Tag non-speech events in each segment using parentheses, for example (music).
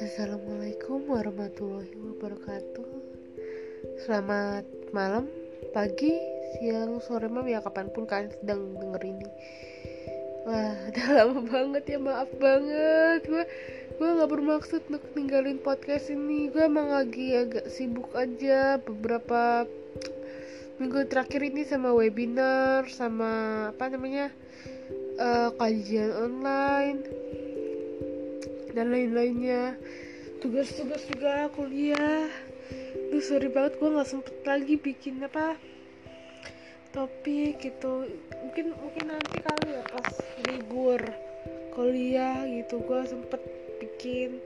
Assalamualaikum warahmatullahi wabarakatuh. Selamat malam, pagi, siang, sore, malam ya kapan pun kalian sedang denger ini. Wah, (laughs) udah lama banget ya, maaf banget. Gue gue gak bermaksud untuk ninggalin podcast ini. Gue emang lagi agak sibuk aja. Beberapa minggu terakhir ini sama webinar Sama apa namanya uh, kajian online dan lain-lainnya. Tugas-tugas juga kuliah. Duh sorry banget gue nggak sempet lagi bikin apa topik gitu. Mungkin mungkin nanti kali ya pas libur kuliah gitu gue sempet bikin.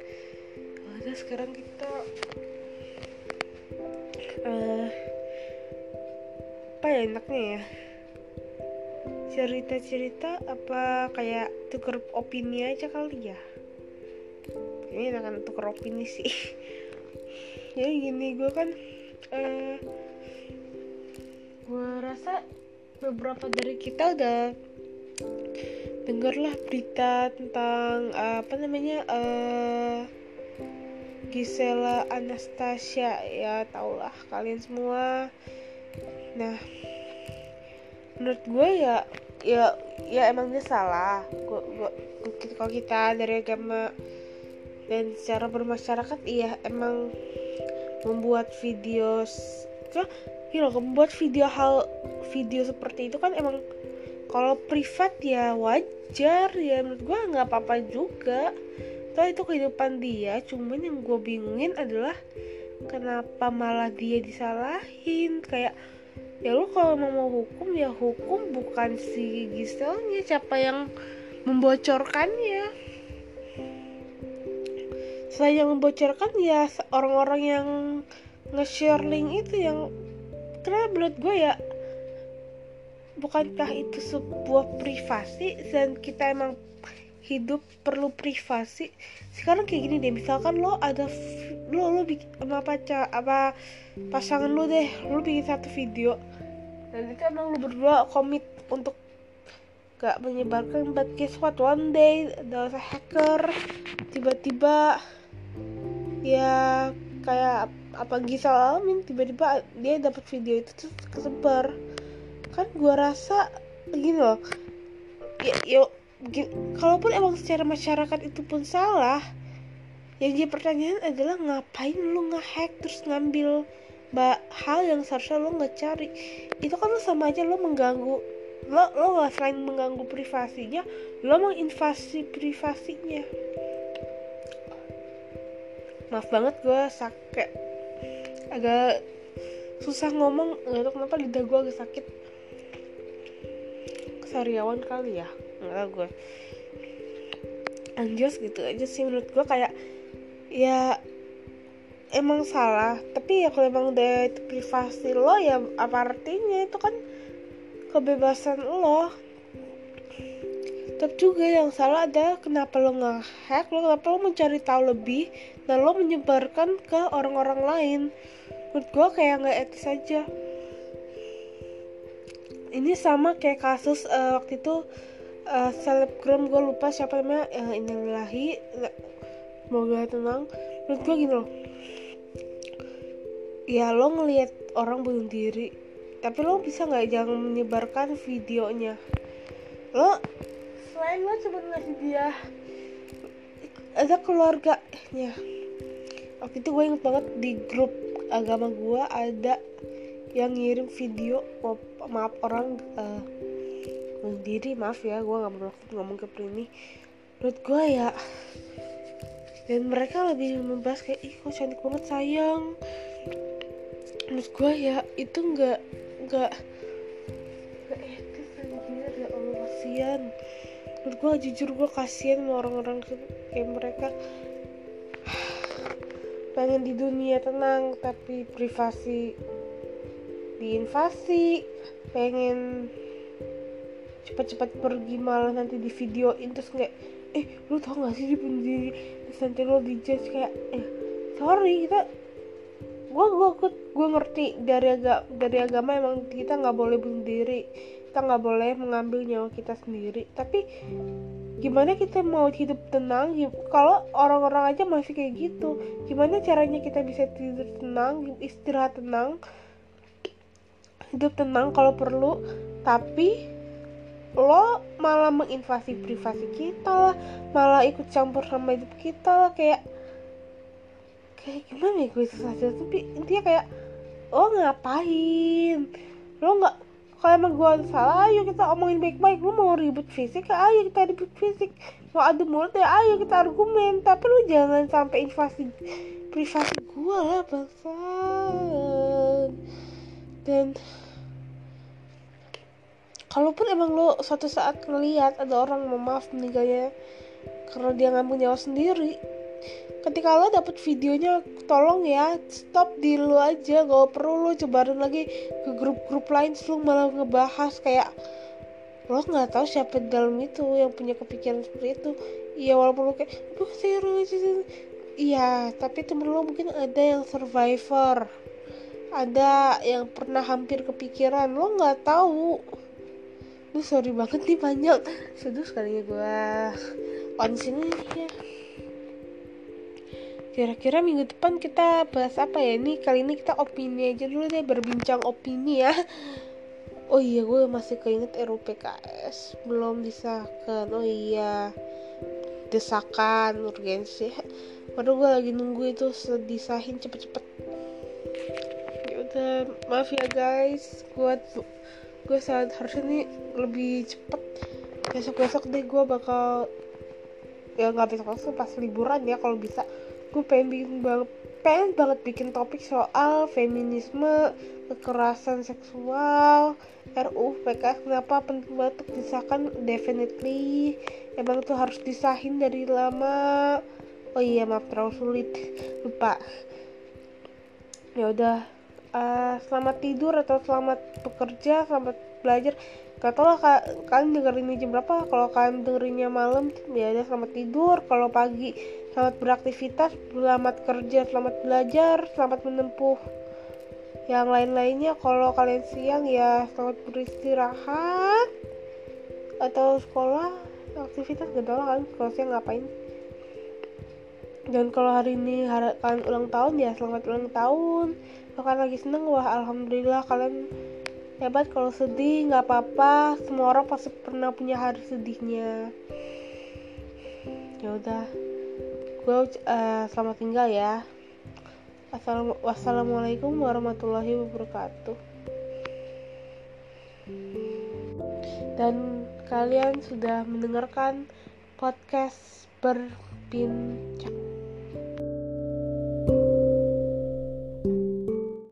Ada sekarang kita uh, apa ya enaknya ya cerita-cerita apa kayak tuker opini aja kali ya? Ini akan tukar opini sih. Jadi (laughs) gini gue kan uh, eh, gue rasa beberapa dari kita udah dengarlah berita tentang uh, apa namanya uh, Gisela Anastasia. Ya tau lah kalian semua. Nah menurut gue ya ya ya emang dia salah. Gua, gua, kalau kita dari agama dan secara bermasyarakat iya emang membuat video you know, membuat video hal video seperti itu kan emang kalau privat ya wajar ya menurut gue nggak apa-apa juga. Toh itu kehidupan dia cuman yang gue bingungin adalah kenapa malah dia disalahin kayak ya lu kalau mau hukum ya hukum. Bukan si Giselnya siapa yang membocorkannya? Selain yang membocorkan ya orang-orang yang nge-share link itu yang karena menurut gue ya bukankah itu sebuah privasi? Dan kita emang hidup perlu privasi. Sekarang kayak gini deh misalkan lo ada lo lo bikin apa pacar apa pasangan lo deh lo bikin satu video. Dan itu emang lo berdua komit untuk gak menyebarkan but guess what? One day ada hacker. Tiba-tiba ya kayak apa Gisel alamin tiba-tiba dia dapat video itu terus kesebar. Kan gua rasa gini loh ya, ya kalaupun emang secara masyarakat itu pun salah yang jadi pertanyaan adalah ngapain lu ngehack terus ngambil hal yang seharusnya lo nggak cari itu kan sama aja lo mengganggu lo lo nggak selain mengganggu privasinya lo menginvasi privasinya. Maaf banget gue sakit. Agak susah ngomong nggak tahu kenapa lidah gue agak sakit. Kesariawan kali ya nggak gue anjos gitu aja sih menurut gue kayak ya emang salah. Tapi ya kalau emang udah itu privasi lo ya apa artinya? Itu kan kebebasan lo. Tapi juga yang salah ada kenapa lo nge-hack lo kenapa lo mencari tahu lebih dan lo menyebarkan ke orang-orang lain. Menurut gue kayak nggak etis aja. Ini sama kayak kasus uh, waktu itu uh, selebgram gue lupa siapa namanya. Uh, inilahi semoga tenang. Menurut gue gini loh. Ya lo ngelihat orang bunuh diri tapi lo bisa nggak? Jangan menyebarkan videonya. Lo selain lo cuma ngasih dia ada keluarganya. Waktu itu gue inget banget di grup agama gue ada yang ngirim video maaf, maaf orang uh, diri maaf ya gue nggak bermaksud ngomong ke Prini menurut gue ya dan mereka lebih membahas kayak ih kok cantik banget sayang. Menurut gue ya itu nggak nggak nggak etis anjir. Ya Allah kasihan. Menurut gue jujur gue kasihan sama orang-orang kayak mereka. (sighs) Pengen di dunia tenang tapi privasi diinvasi pengen cepat-cepat pergi malah nanti di videoin terus kayak eh lu tau gak sih di diri terus nanti lo dijudge kayak eh sorry kita gue gue gue ngerti dari agak dari agama emang kita nggak boleh bunuh diri kita nggak boleh mengambil nyawa kita sendiri. Tapi gimana kita mau hidup tenang? Kalau orang-orang aja masih kayak gitu gimana caranya kita bisa tidur tenang istirahat tenang hidup tenang kalau perlu? Tapi lo malah menginvasi privasi kita lah. Malah ikut campur sama hidup kita lah. Kayak kayak gimana ya gue susah tapi intinya kayak lo ngapain? Lo nggak kalau emang gue salah ayo kita omongin baik-baik. Lo mau ribut fisik ayo kita ribut fisik. Mau adu mulut ya ayo kita argumen. Tapi lo jangan sampai invasi privasi gue lah bangsa dan kalaupun emang lo suatu saat ngeliat ada orang mau maaf meninggalnya karena dia ngambil nyawa sendiri ketika lo dapet videonya tolong ya stop di lo aja. Gak perlu lo cobain lagi ke grup-grup lain lo malah ngebahas kayak lo nggak tahu siapa di dalam itu yang punya kepikiran seperti itu. Iya walaupun lo kayak aduh serius iya tapi temen lo mungkin ada yang survivor. Ada yang pernah hampir kepikiran lo nggak tahu Duh sorry banget nih banyak Sedih sekali ya gue On sini ya. Kira-kira minggu depan kita bahas apa ya? Nih kali ini kita opini aja dulu deh Berbincang opini ya. Oh iya gue masih keinget RUPKS Belum disahkan. Oh iya. Desakan urgensi. Padahal gue lagi nunggu itu Disahin cepet-cepet. Ya udah maaf ya guys. Gue gue saat harusnya nih lebih cepet. Besok besok deh gue bakal ya nggak besok besok pas liburan ya kalau bisa. Gue pengen bikin banget pengen banget bikin topik soal feminisme kekerasan seksual RUU PKS kenapa penting banget untuk disahkan definitely. Emang tuh harus disahin dari lama. Oh iya maaf terlalu sulit. Lupa. Ya udah uh, selamat tidur atau selamat bekerja selamat belajar. Gak tau lah kalian dengerin jam berapa? Kalau kalian dengerinnya malam ya udah selamat tidur. Kalau pagi selamat beraktivitas selamat kerja selamat belajar selamat menempuh yang lain-lainnya. Kalau kalian siang ya selamat beristirahat atau sekolah aktivitas gak tau lah kan kalau siang ngapain. Dan kalau hari ini kalian ulang tahun ya selamat ulang tahun kalian lagi seneng wah alhamdulillah kalian hebat. Kalau sedih nggak apa-apa. Semua orang pasti pernah punya hari sedihnya. Ya udah. Gue uh, selamat tinggal ya. Wassalamualaikum warahmatullahi wabarakatuh. Dan kalian sudah mendengarkan podcast berbincang